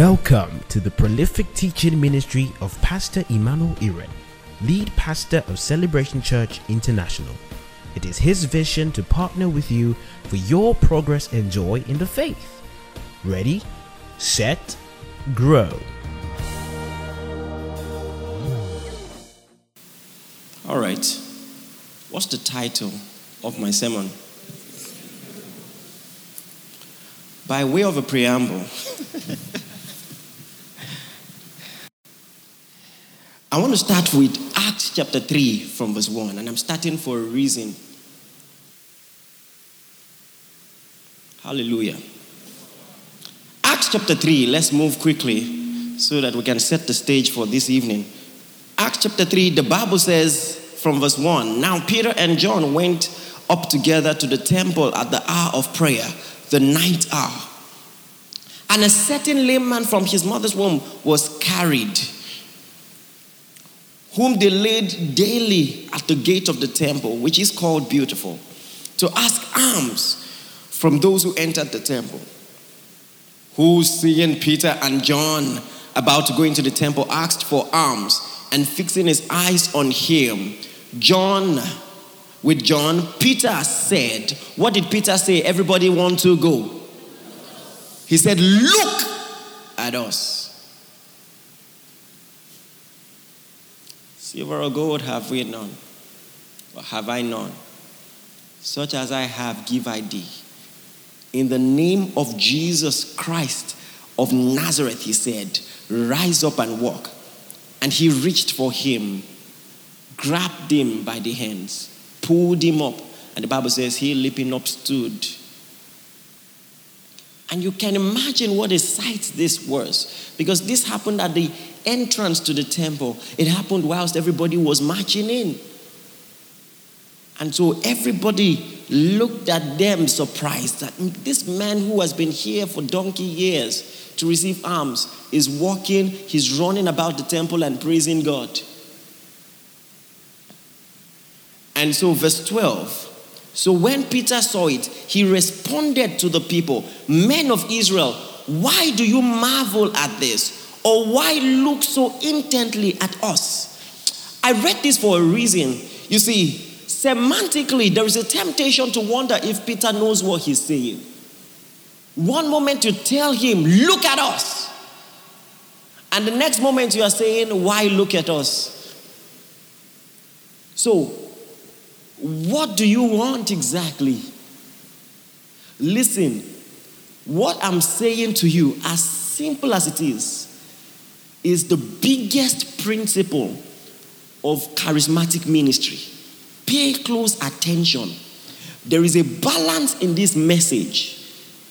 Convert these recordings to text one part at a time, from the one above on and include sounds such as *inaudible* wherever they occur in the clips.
Welcome to the prolific teaching ministry of Pastor Emmanuel Iren, lead pastor of Celebration Church International. It is his vision to partner with you for your progress and joy in the faith. Ready, set, grow. All right. What's the title of my sermon? By way of a preamble, *laughs* I want to start with Acts chapter 3 from verse 1, and I'm starting for a reason. Hallelujah. Acts chapter 3, let's move quickly so that we can set the stage for this evening. Acts chapter 3, the Bible says from verse 1 Now Peter and John went up together to the temple at the hour of prayer, the ninth hour. And a certain lame man from his mother's womb was carried whom they laid daily at the gate of the temple, which is called Beautiful, to ask alms from those who entered the temple. Who, seeing Peter and John about to go into the temple, asked for alms, and fixing his eyes on him, John, with John, Peter said, What did Peter say? Everybody want to go? He said, Look at us. Silver or gold have we none, or have I none? Such as I have, give I thee. In the name of Jesus Christ of Nazareth, he said, Rise up and walk. And he reached for him, grabbed him by the hands, pulled him up, and the Bible says he leaping up stood. And you can imagine what a sight this was, because this happened at the entrance to the temple. It happened whilst everybody was marching in. And so everybody looked at them surprised that this man who has been here for donkey years to receive alms is walking, he's running about the temple and praising God. And so, verse 12. So, when Peter saw it, he responded to the people Men of Israel, why do you marvel at this? Or why look so intently at us? I read this for a reason. You see, semantically, there is a temptation to wonder if Peter knows what he's saying. One moment you tell him, Look at us. And the next moment you are saying, Why look at us? So, what do you want exactly? Listen, what I'm saying to you, as simple as it is, is the biggest principle of charismatic ministry. Pay close attention. There is a balance in this message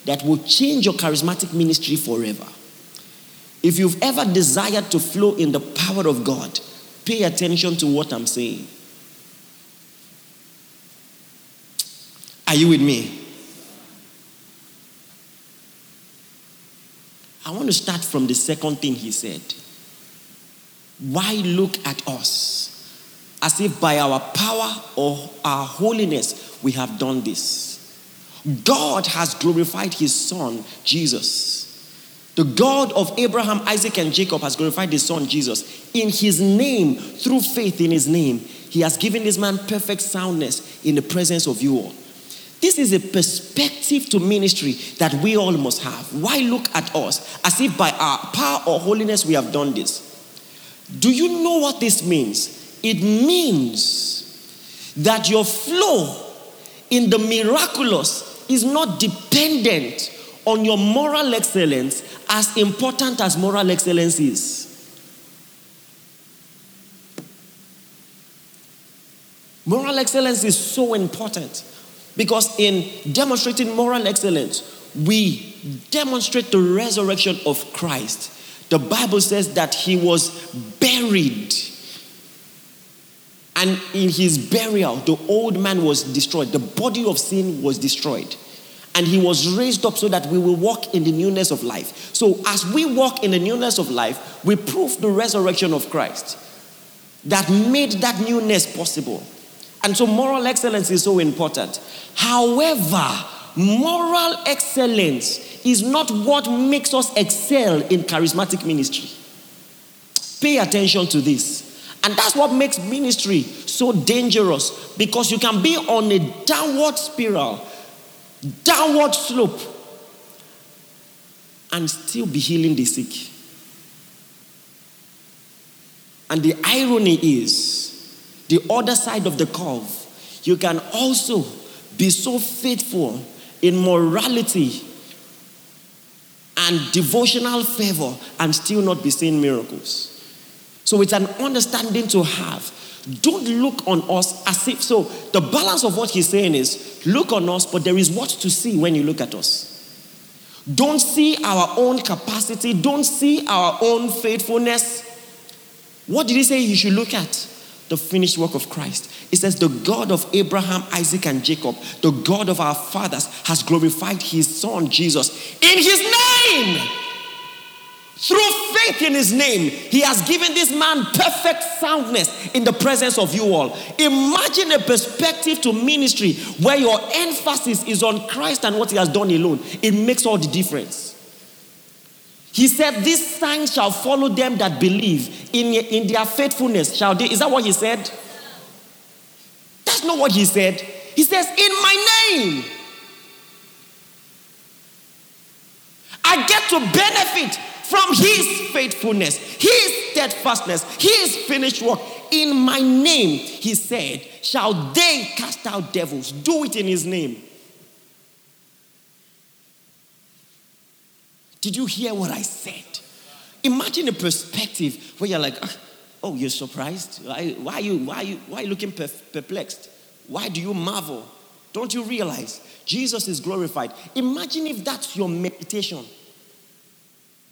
that will change your charismatic ministry forever. If you've ever desired to flow in the power of God, pay attention to what I'm saying. Are you with me? I want to start from the second thing he said. Why look at us as if by our power or our holiness we have done this? God has glorified his son, Jesus. The God of Abraham, Isaac, and Jacob has glorified his son, Jesus. In his name, through faith in his name, he has given this man perfect soundness in the presence of you all. This is a perspective to ministry that we all must have. Why look at us as if by our power or holiness we have done this? Do you know what this means? It means that your flow in the miraculous is not dependent on your moral excellence as important as moral excellence is. Moral excellence is so important because in demonstrating moral excellence, we demonstrate the resurrection of Christ. The Bible says that he was buried. And in his burial, the old man was destroyed. The body of sin was destroyed. And he was raised up so that we will walk in the newness of life. So, as we walk in the newness of life, we prove the resurrection of Christ that made that newness possible. And so, moral excellence is so important. However, moral excellence is not what makes us excel in charismatic ministry. Pay attention to this. And that's what makes ministry so dangerous because you can be on a downward spiral, downward slope, and still be healing the sick. And the irony is, the other side of the curve, you can also be so faithful in morality and devotional favor and still not be seeing miracles. So it's an understanding to have. Don't look on us as if so. The balance of what he's saying is look on us, but there is what to see when you look at us. Don't see our own capacity, don't see our own faithfulness. What did he say you should look at? The finished work of Christ. It says, The God of Abraham, Isaac, and Jacob, the God of our fathers, has glorified his son Jesus in his name. Through faith in his name, he has given this man perfect soundness in the presence of you all. Imagine a perspective to ministry where your emphasis is on Christ and what he has done alone. It makes all the difference. He said, These signs shall follow them that believe in, in their faithfulness. Shall they? Is that what he said? That's not what he said. He says, In my name. I get to benefit from his faithfulness, his steadfastness, his finished work. In my name, he said, shall they cast out devils. Do it in his name. Did you hear what I said? Imagine a perspective where you're like, ah, oh, you're surprised? Why, why, are, you, why, are, you, why are you looking perplexed? Why do you marvel? Don't you realize Jesus is glorified? Imagine if that's your meditation.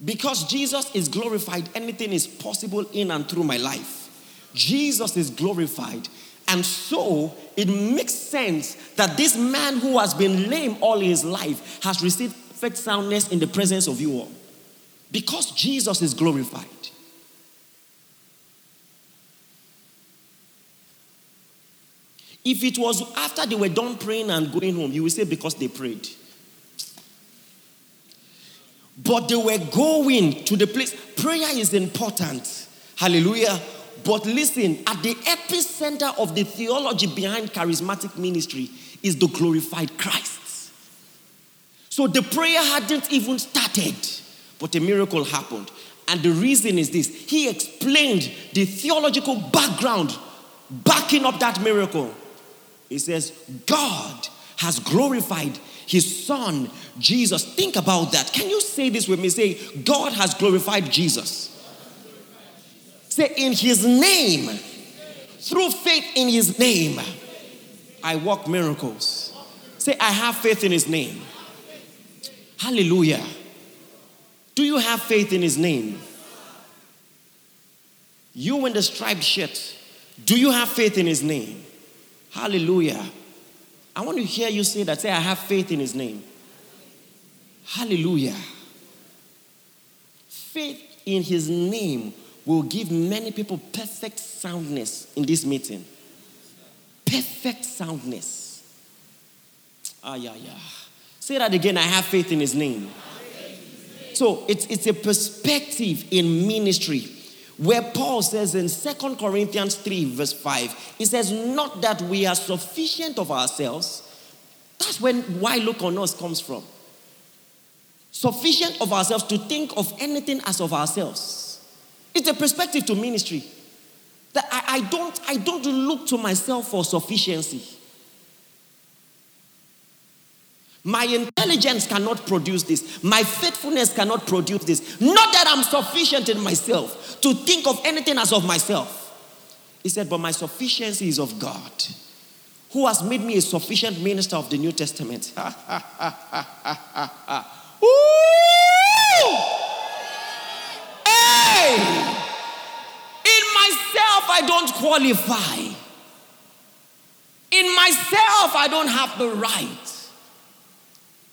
Because Jesus is glorified, anything is possible in and through my life. Jesus is glorified. And so it makes sense that this man who has been lame all his life has received perfect soundness in the presence of you all. Because Jesus is glorified. If it was after they were done praying and going home, you will say because they prayed. But they were going to the place. Prayer is important. Hallelujah. But listen, at the epicenter of the theology behind charismatic ministry is the glorified Christ. So the prayer hadn't even started, but a miracle happened. And the reason is this He explained the theological background backing up that miracle. He says, God has glorified his son, Jesus. Think about that. Can you say this with me? Say, God has glorified Jesus. Say, in his name, through faith in his name, I walk miracles. Say, I have faith in his name. Hallelujah. Do you have faith in his name? You in the striped shirt, do you have faith in his name? Hallelujah. I want to hear you say that. Say, I have faith in his name. Hallelujah. Faith in his name will give many people perfect soundness in this meeting. Perfect soundness. Ah, yeah, yeah. Say that again. I have faith in his name. So it's, it's a perspective in ministry where Paul says in Second Corinthians 3, verse 5, he says, Not that we are sufficient of ourselves. That's when why look on us comes from. Sufficient of ourselves to think of anything as of ourselves. It's a perspective to ministry. That I, I don't, I don't look to myself for sufficiency. My intelligence cannot produce this. My faithfulness cannot produce this. Not that I'm sufficient in myself to think of anything as of myself. He said, But my sufficiency is of God, who has made me a sufficient minister of the New Testament. *laughs* Ooh! Hey! In myself, I don't qualify. In myself, I don't have the right.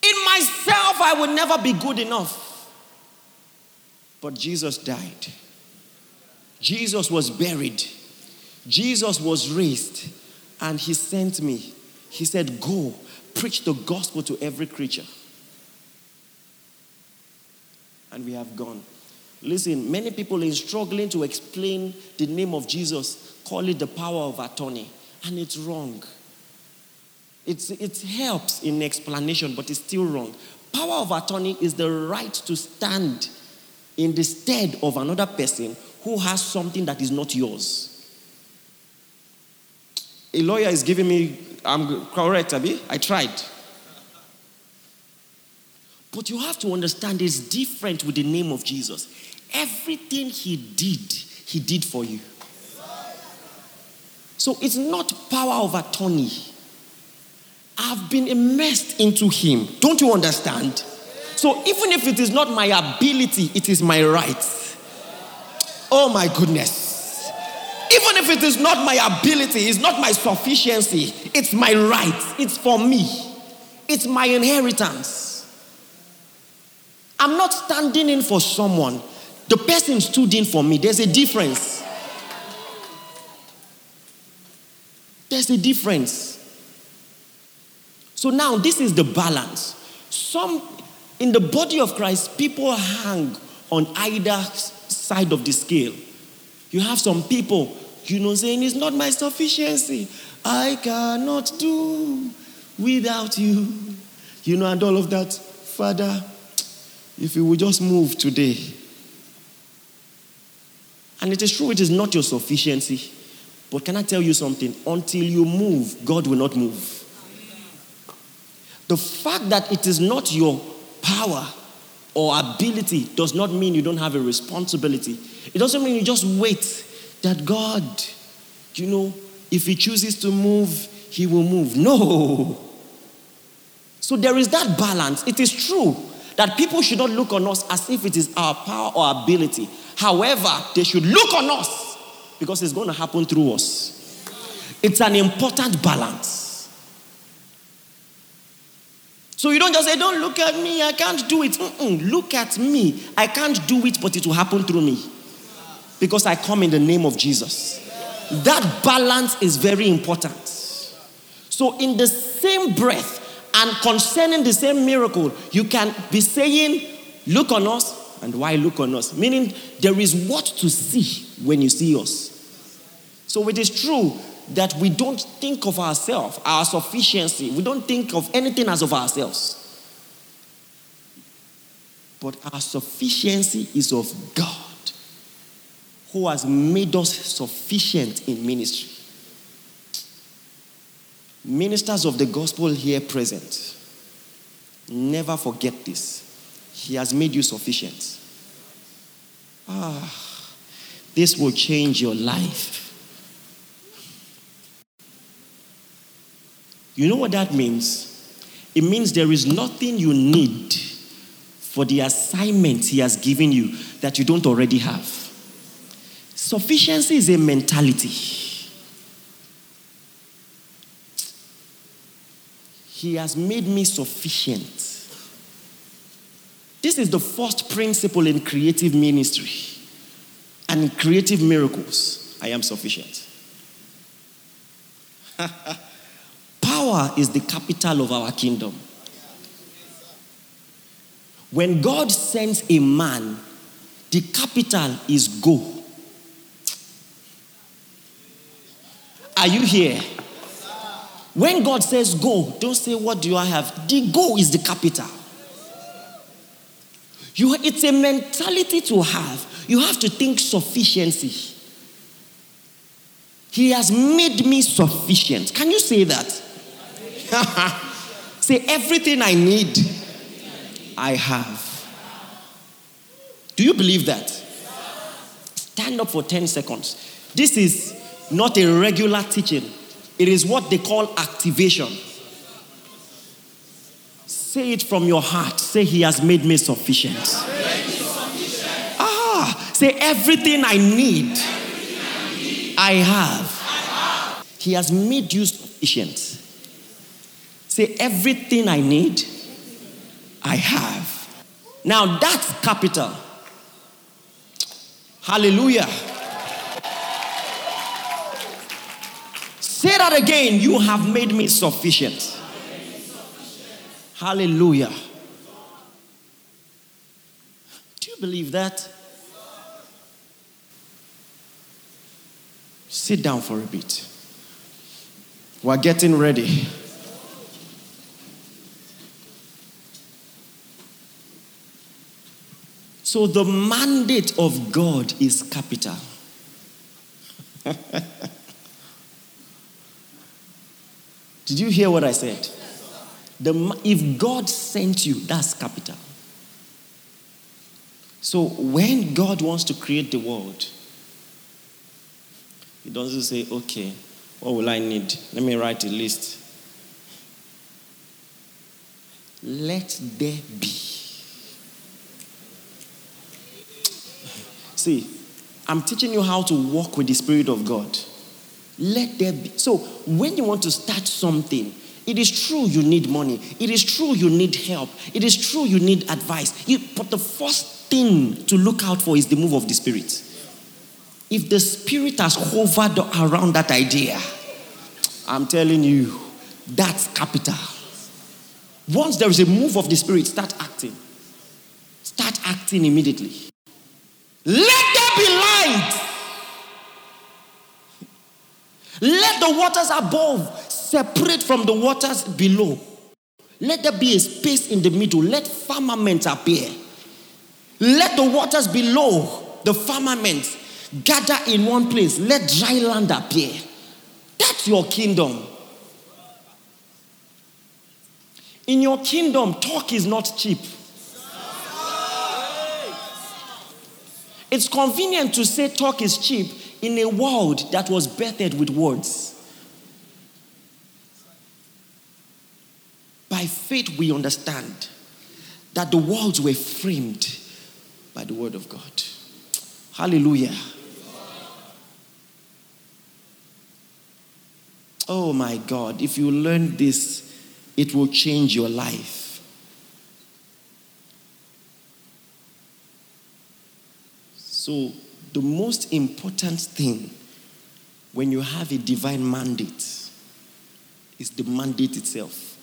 In myself, I will never be good enough. But Jesus died. Jesus was buried. Jesus was raised. And he sent me. He said, Go, preach the gospel to every creature. and we have gone. Listen, many people in struggling to explain the name of Jesus call it the power of attorney, and it's wrong. It's, it helps in explanation, but it's still wrong. Power of attorney is the right to stand in the stead of another person who has something that is not yours. A lawyer is giving me, I'm correct, Abby? I tried. But you have to understand it's different with the name of Jesus. Everything he did, he did for you. So it's not power of attorney. I've been immersed into him. Don't you understand? So even if it is not my ability, it is my right. Oh my goodness. Even if it is not my ability, it's not my sufficiency, it's my right. It's for me. It's my inheritance. I'm not standing in for someone. The person stood in for me. There's a difference. There's a difference. So now this is the balance. Some in the body of Christ, people hang on either side of the scale. You have some people, you know, saying, It's not my sufficiency. I cannot do without you. You know, and all of that. Father, if you will just move today. And it is true, it is not your sufficiency. But can I tell you something? Until you move, God will not move. The fact that it is not your power or ability does not mean you don't have a responsibility. It doesn't mean you just wait that God, you know, if He chooses to move, He will move. No. So there is that balance. It is true that people should not look on us as if it is our power or ability. However, they should look on us because it's going to happen through us. It's an important balance. So you don't just say, Don't look at me, I can't do it. Mm-mm. Look at me, I can't do it, but it will happen through me because I come in the name of Jesus. That balance is very important. So, in the same breath and concerning the same miracle, you can be saying, Look on us, and why look on us? Meaning, there is what to see when you see us. So, it is true that we don't think of ourselves, our sufficiency. We don't think of anything as of ourselves. But our sufficiency is of God, who has made us sufficient in ministry. Ministers of the gospel here present, never forget this. He has made you sufficient. Ah, this will change your life. You know what that means? It means there is nothing you need for the assignment He has given you that you don't already have. Sufficiency is a mentality. He has made me sufficient. This is the first principle in creative ministry and creative miracles. I am sufficient. *laughs* Power is the capital of our kingdom. When God sends a man, the capital is go. Are you here? When God says go, don't say, What do I have? The go is the capital. You, it's a mentality to have. You have to think sufficiency. He has made me sufficient. Can you say that? *laughs* say, everything I need, I have. Do you believe that? Stand up for 10 seconds. This is not a regular teaching. It is what they call activation. Say it from your heart. Say, He has made me sufficient. Ah, say, everything I need, I have. He has made you sufficient. Say, everything I need, I have. Now that's capital. Hallelujah. Say that again. You have made me sufficient. Hallelujah. Do you believe that? Sit down for a bit. We're getting ready. So, the mandate of God is capital. *laughs* Did you hear what I said? The, if God sent you, that's capital. So when God wants to create the world, He doesn't say, okay, what will I need? Let me write a list. Let there be. See, I'm teaching you how to walk with the Spirit of God. Let there be. So, when you want to start something, it is true you need money. It is true you need help. It is true you need advice. You, but the first thing to look out for is the move of the Spirit. If the Spirit has hovered around that idea, I'm telling you, that's capital. Once there is a move of the Spirit, start acting. Start acting immediately. Let there be light. Let the waters above separate from the waters below. Let there be a space in the middle. Let firmament appear. Let the waters below the firmament gather in one place. Let dry land appear. That's your kingdom. In your kingdom, talk is not cheap. It's convenient to say talk is cheap in a world that was birthed with words. By faith, we understand that the worlds were framed by the word of God. Hallelujah. Oh my God, if you learn this, it will change your life. So, the most important thing when you have a divine mandate is the mandate itself.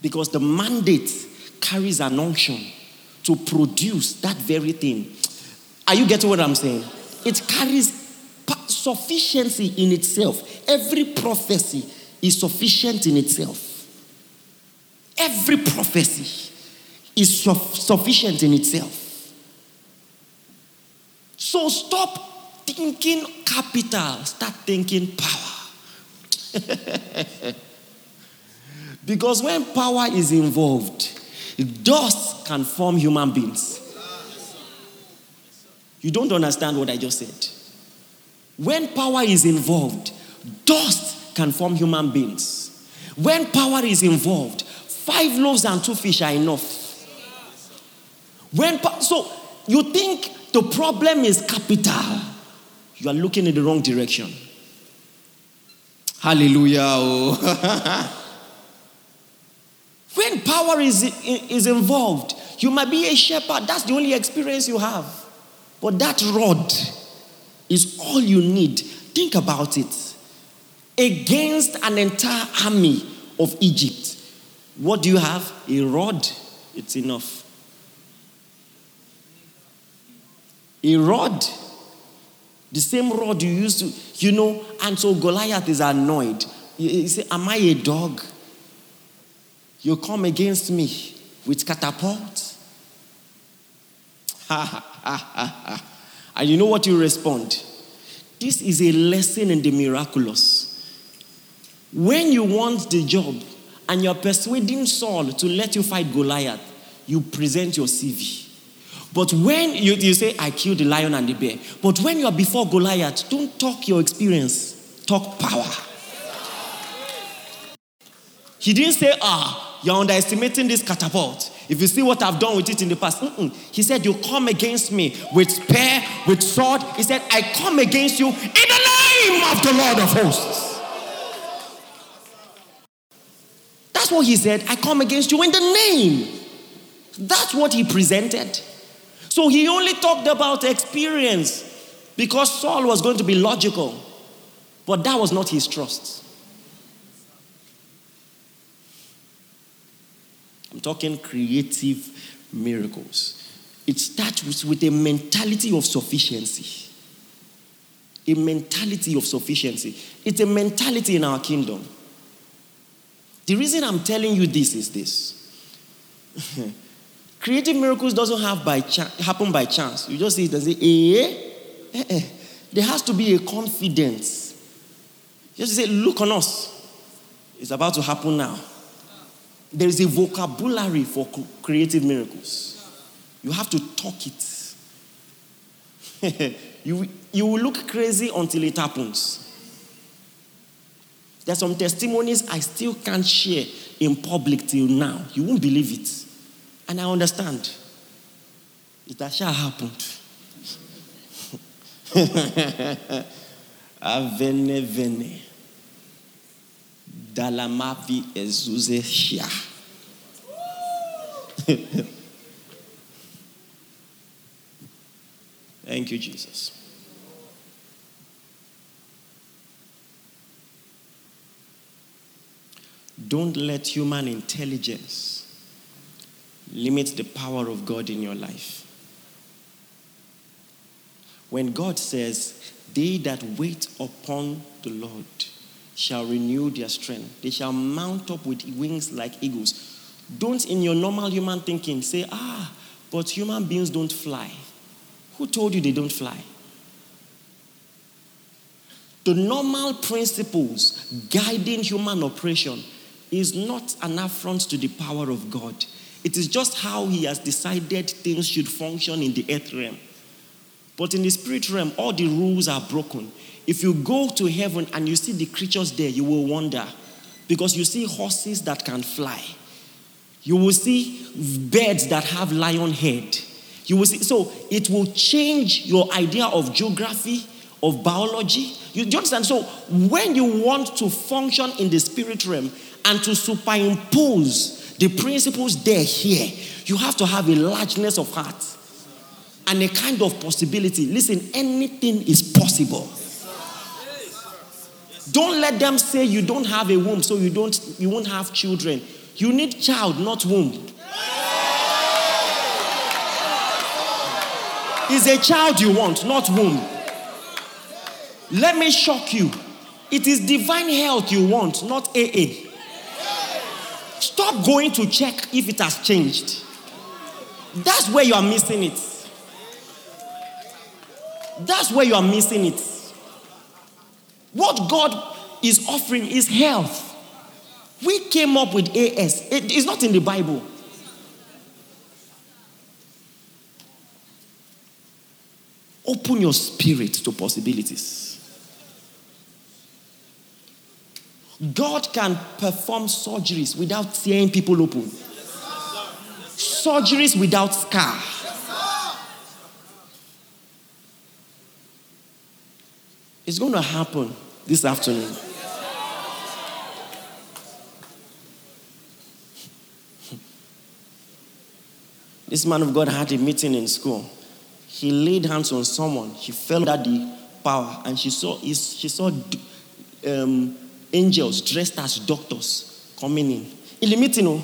Because the mandate carries an unction to produce that very thing. Are you getting what I'm saying? It carries sufficiency in itself. Every prophecy is sufficient in itself. Every prophecy is sufficient in itself. So stop thinking capital, start thinking power. *laughs* because when power is involved, dust can form human beings. You don't understand what I just said. When power is involved, dust can form human beings. When power is involved, five loaves and two fish are enough. When so you think the problem is capital, you are looking in the wrong direction. Hallelujah. Oh. *laughs* when power is, is involved, you might be a shepherd. That's the only experience you have. But that rod is all you need. Think about it. Against an entire army of Egypt, what do you have? A rod. It's enough. A rod. The same rod you used to, you know, and so Goliath is annoyed. He say, Am I a dog? You come against me with catapult? Ha ha ha ha. And you know what you respond? This is a lesson in the miraculous. When you want the job and you're persuading Saul to let you fight Goliath, you present your CV. But when you, you say, I killed the lion and the bear, but when you are before Goliath, don't talk your experience, talk power. He didn't say, ah, you're underestimating this catapult. If you see what I've done with it in the past, Mm-mm. he said, You come against me with spear, with sword. He said, I come against you in the name of the Lord of hosts. That's what he said. I come against you in the name. That's what he presented. So he only talked about experience because Saul was going to be logical, but that was not his trust. I'm talking creative miracles. It starts with, a mentality of sufficiency. A mentality of sufficiency. It's a mentality in our kingdom. The reason I'm telling you this is this. *laughs* Creative miracles doesn't have by chance happen by chance. You just see it and say, eh? eh, eh. There has to be a confidence. You just say, look on us. It's about to happen now. There is a vocabulary for creative miracles. You have to talk it. *laughs* you, you will look crazy until it happens. There are some testimonies I still can't share in public till now. You won't believe it. And I understand. It sure happened. *laughs* Avene vene. Dalamavi ezuze shia. *laughs* Thank you, Jesus. Don't let human intelligence limit the power of God in your life. When God says, They that wait upon the Lord shall renew their strength, they shall mount up with wings like eagles. Don't, in your normal human thinking, say, Ah, but human beings don't fly. Who told you they don't fly? The normal principles guiding human operation is not an affront to the power of God. It is just how He has decided things should function in the earth realm. But in the spirit realm, all the rules are broken. If you go to heaven and you see the creatures there, you will wonder because you see horses that can fly. You will see birds that have lion head. You will see, so it will change your idea of geography, of biology. You, do you understand? So when you want to function in the spirit realm and to superimpose the principles there here, you have to have a largeness of heart and a kind of possibility. Listen, anything is possible. Don't let them say you don't have a womb, so you don't you won't have children. You need child, not womb. It's a child you want, not womb. Let me shock you. It is divine health you want, not AA. Stop going to check if it has changed. That's where you are missing it. That's where you are missing it. What God is offering is health. We came up with AS, it is not in the Bible. Open your spirit to possibilities. God can perform surgeries without tearing people open. Surgeries without scar. It's going to happen this afternoon. This man of God had a meeting in school he laid hands on someone. He felt that the power, and she saw she saw um, angels dressed as doctors coming in. In the meeting, oh,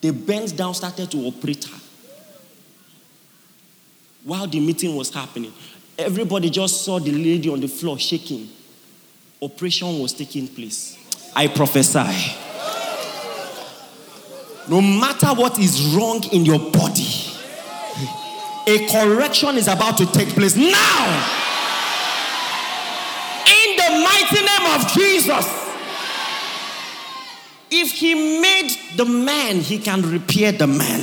they bent down, started to operate her. While the meeting was happening, everybody just saw the lady on the floor shaking. Operation was taking place. I prophesy. No matter what is wrong in your body, a correction is about to take place now. In the mighty name of Jesus. If he made the man, he can repair the man.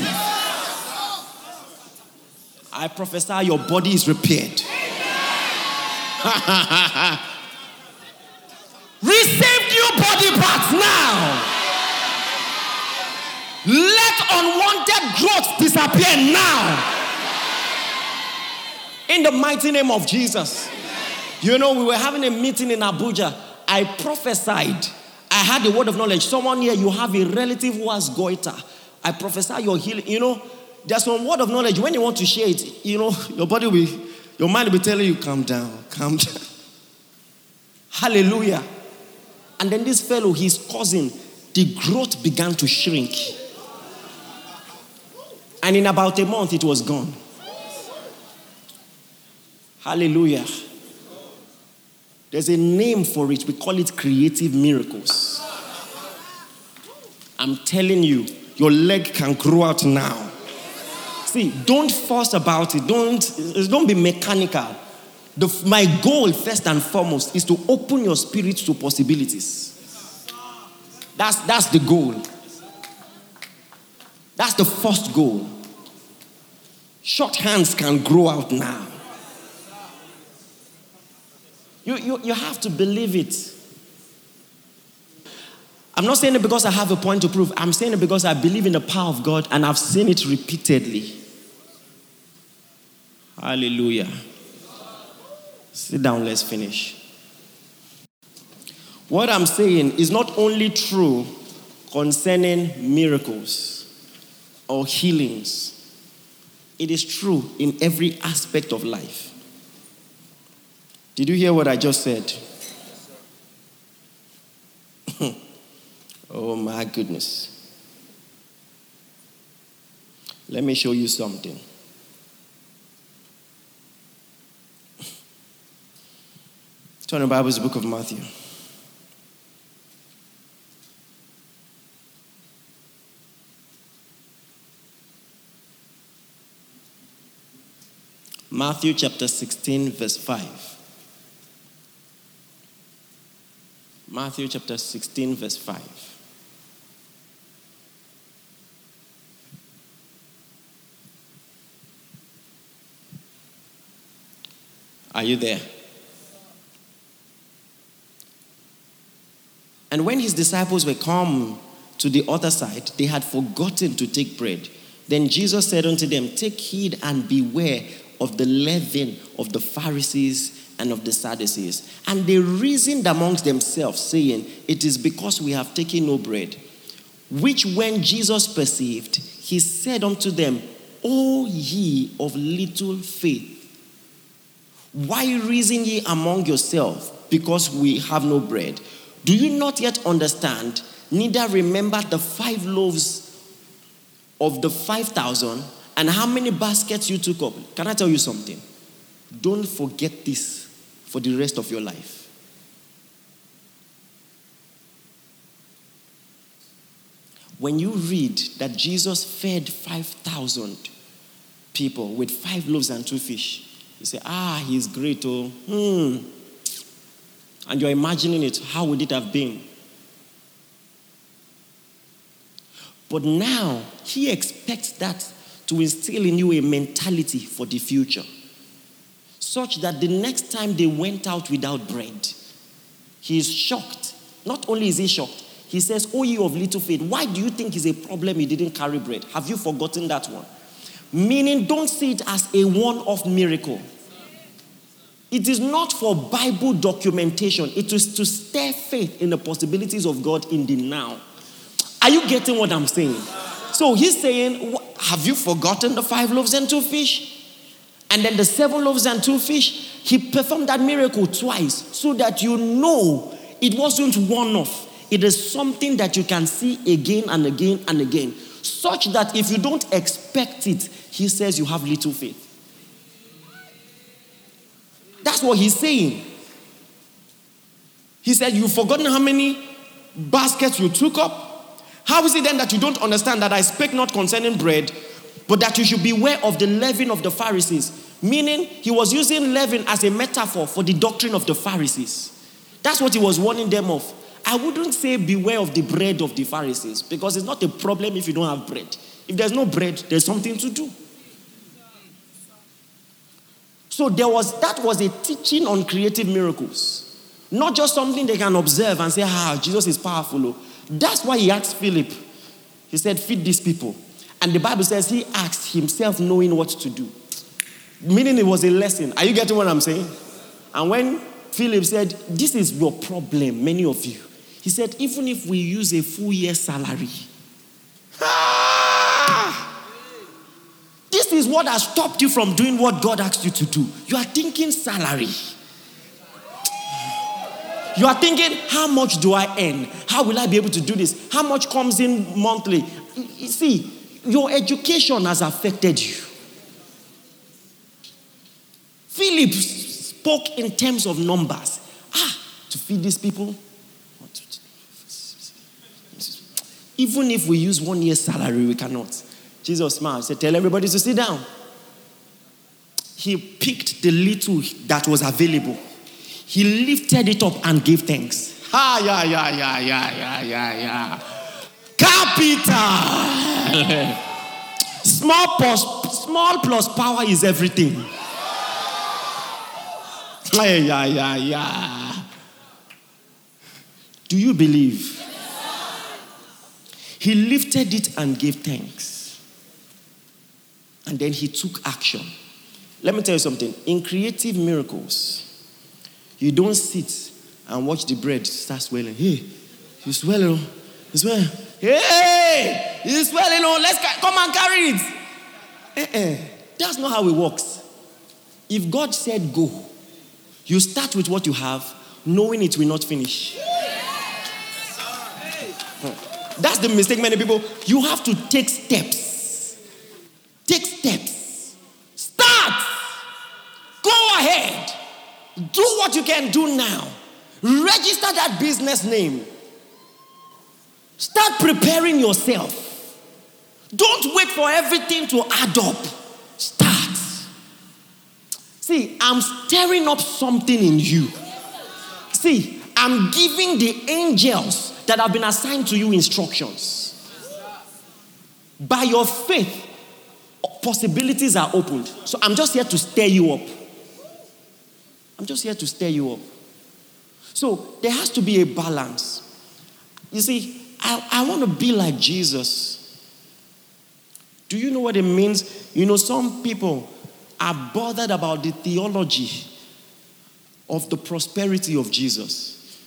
I prophesy your body is repaired. *laughs* Receive new body parts now. Let unwanted growth disappear now in the mighty name of Jesus. You know, we were having a meeting in Abuja. I prophesied. I had the word of knowledge. Someone here, you have a relative who has goiter. I prophesy your healing. You know, there's some word of knowledge. When you want to share it, you know, *laughs* your body will, your mind will be telling you, calm down, calm down. *laughs* Hallelujah. And then this fellow, his cousin, the growth began to shrink. And in about a month, it was gone. Hallelujah. There's a name for it. We call it creative miracles. I'm telling you, your leg can grow out now. See, don't fuss about it. Don't, don't be mechanical. The, my goal, first and foremost, is to open your spirit to possibilities. That's, that's the goal. That's the first goal. Short hands can grow out now. You, you, you have to believe it. I'm not saying it because I have a point to prove. I'm saying it because I believe in the power of God and I've seen it repeatedly. Hallelujah. Sit down, let's finish. What I'm saying is not only true concerning miracles or healings, it is true in every aspect of life. Did you hear what I just said? *laughs* oh my goodness. Let me show you something. *laughs* Turn the Bible's book of Matthew. Matthew chapter 16, verse 5. Matthew chapter 16, verse 5. Are you there? And when his disciples were come to the other side, they had forgotten to take bread. Then Jesus said unto them, Take heed and beware of the leaven of the Pharisees and of the Sadducees. And they reasoned amongst themselves, saying, It is because we have taken no bread. Which when Jesus perceived, he said unto them, O ye of little faith, why reason ye among yourselves because we have no bread? Do you not yet understand, neither remember the five loaves of the 5,000 and how many baskets you took up? Can I tell you something? Don't forget this for the rest of your life. When you read that Jesus fed 5,000 people with five loaves and two fish, you say, ah, he's great, oh, hmm. And you're imagining it, how would it have been? But now, he expects that to instill in you a mentality for the future, such that the next time they went out without bread, he is shocked. Not only is he shocked, he says, Oh, you of little faith, why do you think it's a problem he didn't carry bread? Have you forgotten that one? Meaning, don't see it as a one off miracle. It is not for Bible documentation, it is to stir faith in the possibilities of God in the now. Are you getting what I'm saying? So he's saying, Have you forgotten the five loaves and two fish? And then the seven loaves and two fish, he performed that miracle twice so that you know it wasn't one off. It is something that you can see again and again and again, such that if you don't expect it, he says you have little faith. That's what he's saying. He said, You've forgotten how many baskets you took up? How is it then that you don't understand that I speak not concerning bread, but that you should beware of the leaven of the Pharisees? Meaning, he was using leaven as a metaphor for the doctrine of the Pharisees. That's what he was warning them of. I wouldn't say beware of the bread of the Pharisees because it's not a problem if you don't have bread. If there's no bread, there's something to do. So there was that was a teaching on creative miracles. Not just something they can observe and say, ah, Jesus is powerful. Oh. That's why he asked Philip. He said, Feed these people. And the Bible says he asked himself knowing what to do. Meaning it was a lesson. Are you getting what I'm saying? And when Philip said, This is your problem, many of you. He said, Even if we use a full year salary, ah, this is what has stopped you from doing what God asked you to do. You are thinking salary. You are thinking, how much do I earn? How will I be able to do this? How much comes in monthly? You see, Your education has affected you. Philip spoke in terms of numbers. Ah, to feed these people. Even if we use one year's salary, we cannot. Jesus smiled, said, Tell everybody to sit down. He picked the little that was available. He lifted it up and gave thanks. Ah, yeah, yeah, yeah, yeah, yeah, yeah. Capital. small plus small plus power is everything. Yeah, yeah, yeah, yeah. Do you believe? He lifted it and gave thanks. And then he took action. Let me tell you something. In creative miracles, you don't sit and watch the bread start swelling. Hey, you swelling. Oh. You swelling. Hey, you swelling. Oh, let's come and carry it. Eh-eh. That's not how it works. If God said go, you start with what you have, knowing it will not finish. That's the mistake many people. You have to take steps. Take steps. Start. Go ahead. Do what you can do now. Register that business name. Start preparing yourself. Don't wait for everything to add up. Start. See, I'm stirring up something in you. See, I'm giving the angels that have been assigned to you instructions. By your faith, possibilities are opened. So I'm just here to stir you up. I'm just here to stir you up. So there has to be a balance. You see, I, I want to be like Jesus. Do you know what it means? You know, some people are bothered about the theology of the prosperity of Jesus.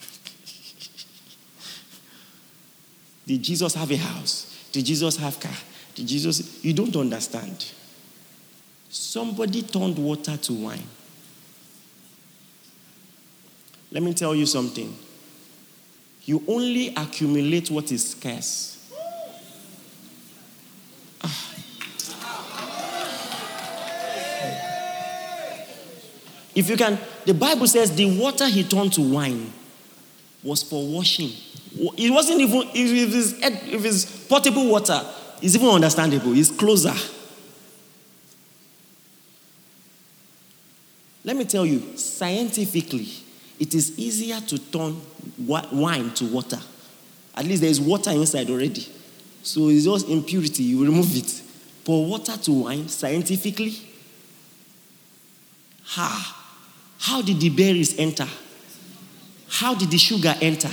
*laughs* Did Jesus have a house? Did Jesus have car? Did Jesus You don't understand. Somebody turned water to wine. Let me tell you something. You only accumulate what is scarce. Ah. If you can, the Bible says the water he turned to wine was for washing. It wasn't even, if it's, if it's potable water, it's even understandable. It's closer. Let me tell you, scientifically, it is easier to turn wine to water. At least there is water inside already. So it's just impurity, you remove it. Pour water to wine, scientifically, ha, how did the berries enter? How did the sugar enter?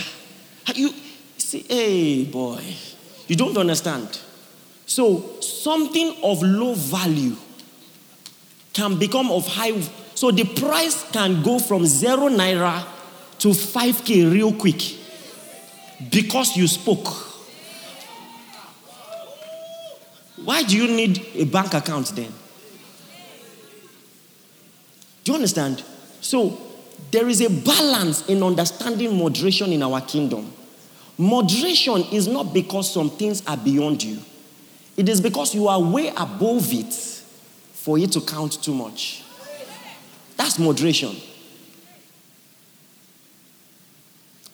You see, hey boy, you don't understand. So something of low value can become of high. So the price can go from zero naira to 5k real quick because you spoke. Why do you need a bank account then? Do you understand? So there is a balance in understanding moderation in our kingdom. Moderation is not because some things are beyond you, it is because you are way above it for it to count too much. That's moderation.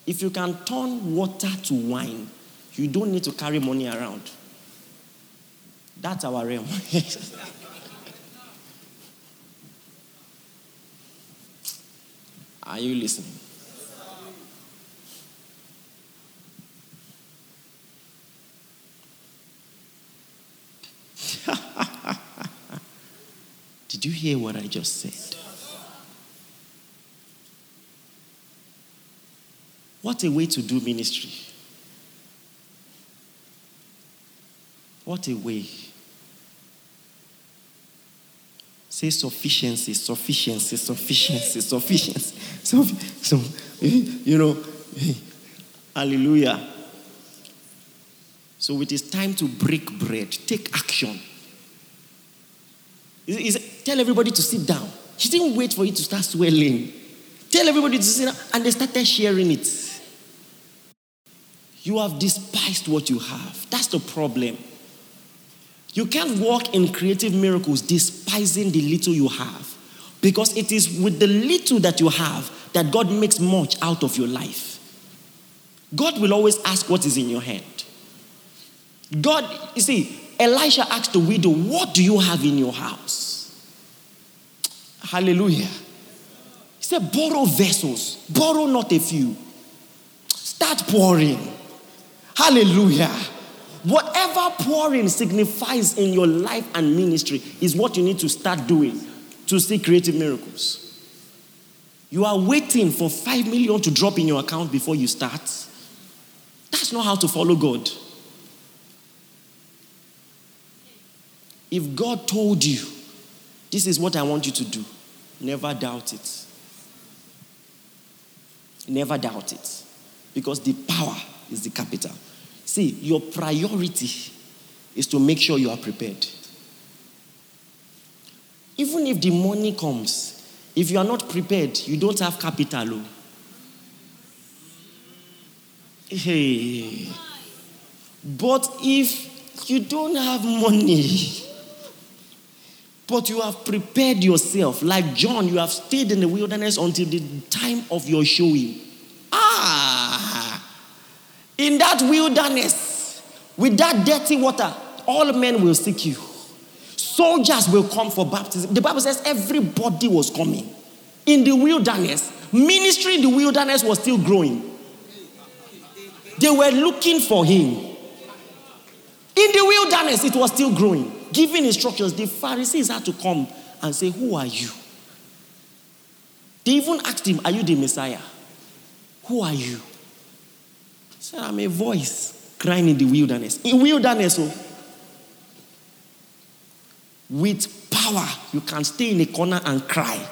If you can turn water to wine, you don't need to carry money around. That's our realm. *laughs* Are you listening? *laughs* Did you hear what I just said? What a way to do ministry. What a way. Say sufficiency, sufficiency, sufficiency, sufficiency. So, so you know, eh. hallelujah. So it is time to break bread. Take action. tell everybody to sit down. She didn't wait for it to start swelling. Tell everybody to sit down, and they started sharing it. You have despised what you have. That's the problem. You can't walk in creative miracles despising the little you have. Because it is with the little that you have that God makes much out of your life. God will always ask what is in your hand. God, you see, Elisha asked the widow, What do you have in your house? Hallelujah. He said, Borrow vessels, borrow not a few. Start pouring. Hallelujah. Whatever pouring signifies in your life and ministry is what you need to start doing to see creative miracles. You are waiting for 5 million to drop in your account before you start. That's not how to follow God. If God told you, this is what I want you to do, never doubt it. Never doubt it. Because the power is the capital. See, your priority is to make sure you are prepared. Even if the money comes, if you are not prepared, you don't have capital. Oh. Hey. But if you don't have money, but you have prepared yourself, like John, you have stayed in the wilderness until the time of your showing. In that wilderness, with that dirty water, all men will seek you. Soldiers will come for baptism. The Bible says everybody was coming. In the wilderness, ministry in the wilderness was still growing. They were looking for him. In the wilderness, it was still growing. Giving instructions, the Pharisees had to come and say, Who are you? They even asked him, Are you the Messiah? Who are you? Said, I'm a voice crying in the wilderness. In wilderness, oh, with power, you can stay in a corner and cry.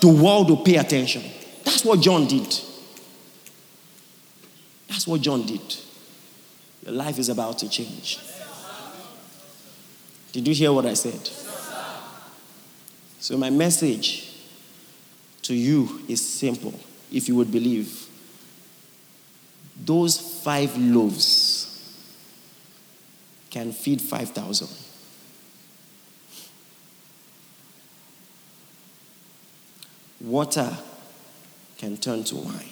The world will pay attention. That's what John did. That's what John did. Your life is about to change. Did you hear what I said? So, my message to you is simple if you would believe. Those five loaves can feed 5,000. Water can turn to wine.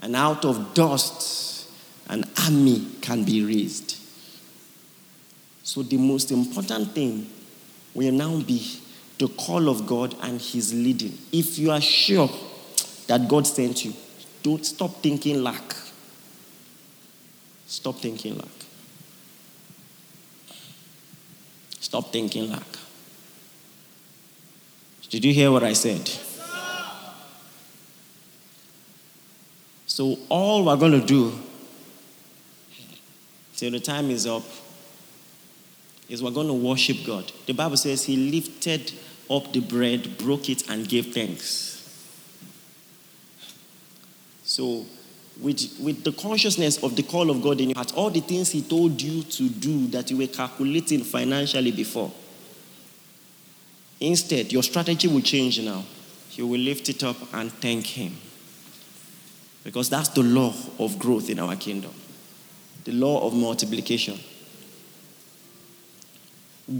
And out of dust, an army can be raised. So, the most important thing will now be the call of God and His leading. If you are sure that God sent you, don't stop thinking lack. Stop thinking lack. Stop thinking lack. Did you hear what I said? So, all we're going to do till the time is up is we're going to worship God. The Bible says He lifted up the bread, broke it, and gave thanks. So, with, with the consciousness of the call of God in your heart, all the things He told you to do that you were calculating financially before, Instead, your strategy will change now. You will lift it up and thank Him. Because that's the law of growth in our kingdom, the law of multiplication.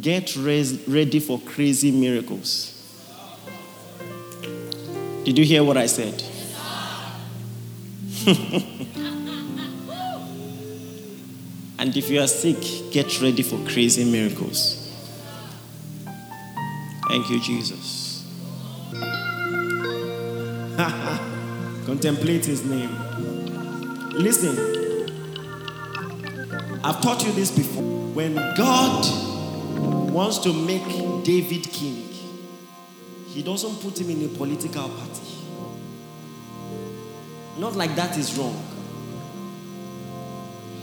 Get ready for crazy miracles. Did you hear what I said? *laughs* and if you are sick, get ready for crazy miracles. Thank you, Jesus. *laughs* Contemplate his name. Listen, I've taught you this before. When God wants to make David king, he doesn't put him in a political party. Not like that is wrong.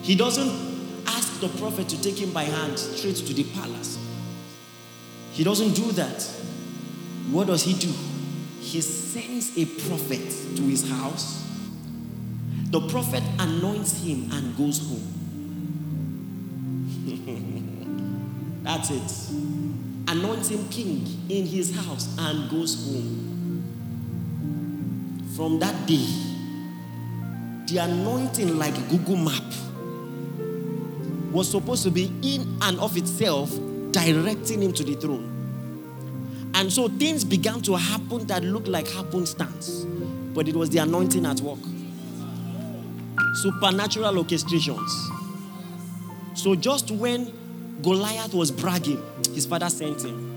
He doesn't ask the prophet to take him by hand straight to the palace. He doesn't do that. What does he do? He sends a prophet to his house. The prophet anoints him and goes home. *laughs* That's it. Anoints him king in his house and goes home. From that day, the anointing, like Google Map, was supposed to be in and of itself directing him to the throne. And so things began to happen that looked like happenstance, but it was the anointing at work. Supernatural orchestrations. So just when Goliath was bragging, his father sent him.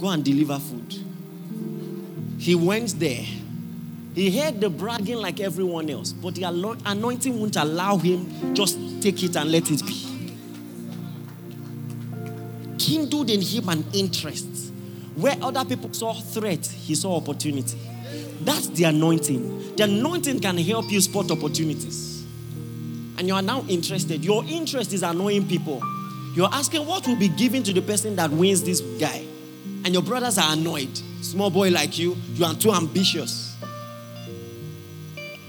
Go and deliver food. He went there. He heard the bragging like everyone else, but the anointing won't allow him just take it and let it be. Kindled in him an interest. Where other people saw threat, he saw opportunity. That's the anointing. The anointing can help you spot opportunities. And you are now interested. Your interest is annoying people. You're asking what will be given to the person that wins this guy. And your brothers are annoyed. Small boy like you, you are too ambitious.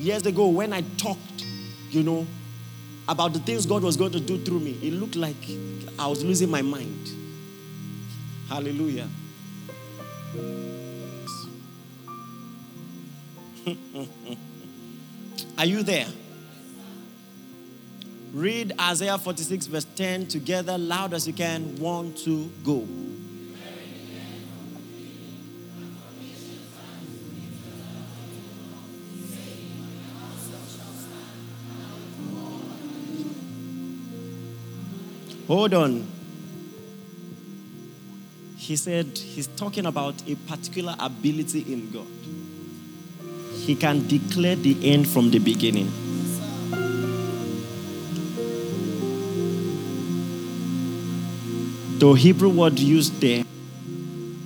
Years ago, when I talked, you know, about the things God was going to do through me, it looked like I was losing my mind. Hallelujah. *laughs* Are you there? Read Isaiah 46, verse 10 together, loud as you can. One, two, go. Hold on. He said he's talking about a particular ability in God. He can declare the end from the beginning. The Hebrew word used there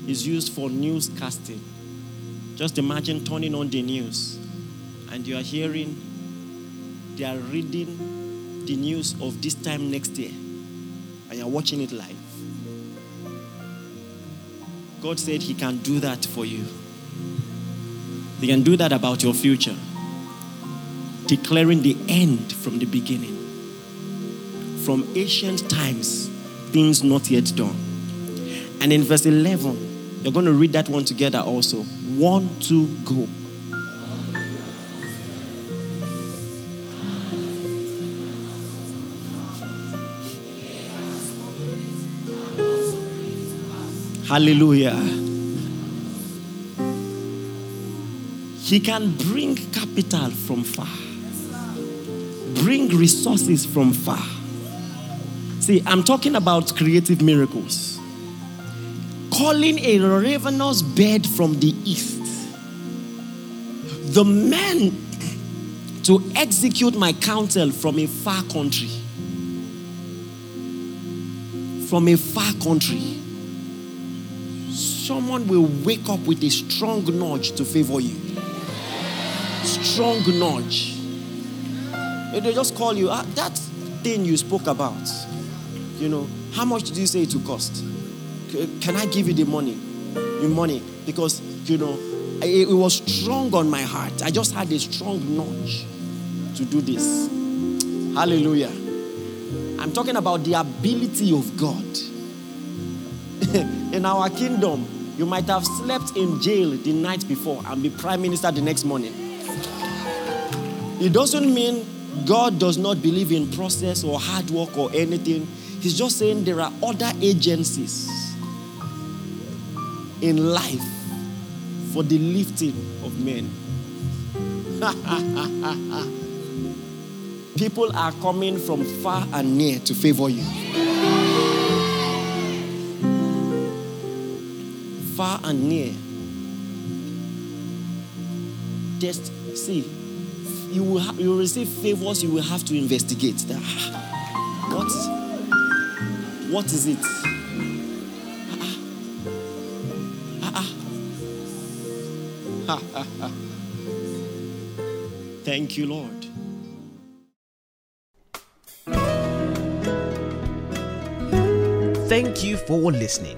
is used for newscasting. Just imagine turning on the news and you are hearing, they are reading the news of this time next year and you're watching it live. God said He can do that for you. He can do that about your future. Declaring the end from the beginning. From ancient times, things not yet done. And in verse 11, you're going to read that one together also. One, two, go. Hallelujah. He can bring capital from far, bring resources from far. See, I'm talking about creative miracles. Calling a ravenous bird from the east, the man to execute my counsel from a far country. From a far country someone will wake up with a strong nudge to favor you. Strong nudge. They just call you, ah, that thing you spoke about, you know, how much did you say it would cost? Can I give you the money? Your money. Because, you know, it was strong on my heart. I just had a strong nudge to do this. Hallelujah. I'm talking about the ability of God. *laughs* in our kingdom, you might have slept in jail the night before and be prime minister the next morning. It doesn't mean God does not believe in process or hard work or anything. He's just saying there are other agencies in life for the lifting of men. *laughs* People are coming from far and near to favor you. Far and near. Just see, you will, ha- you will receive favors you will have to investigate. That, what? What is it? *laughs* Thank you, Lord. Thank you for listening.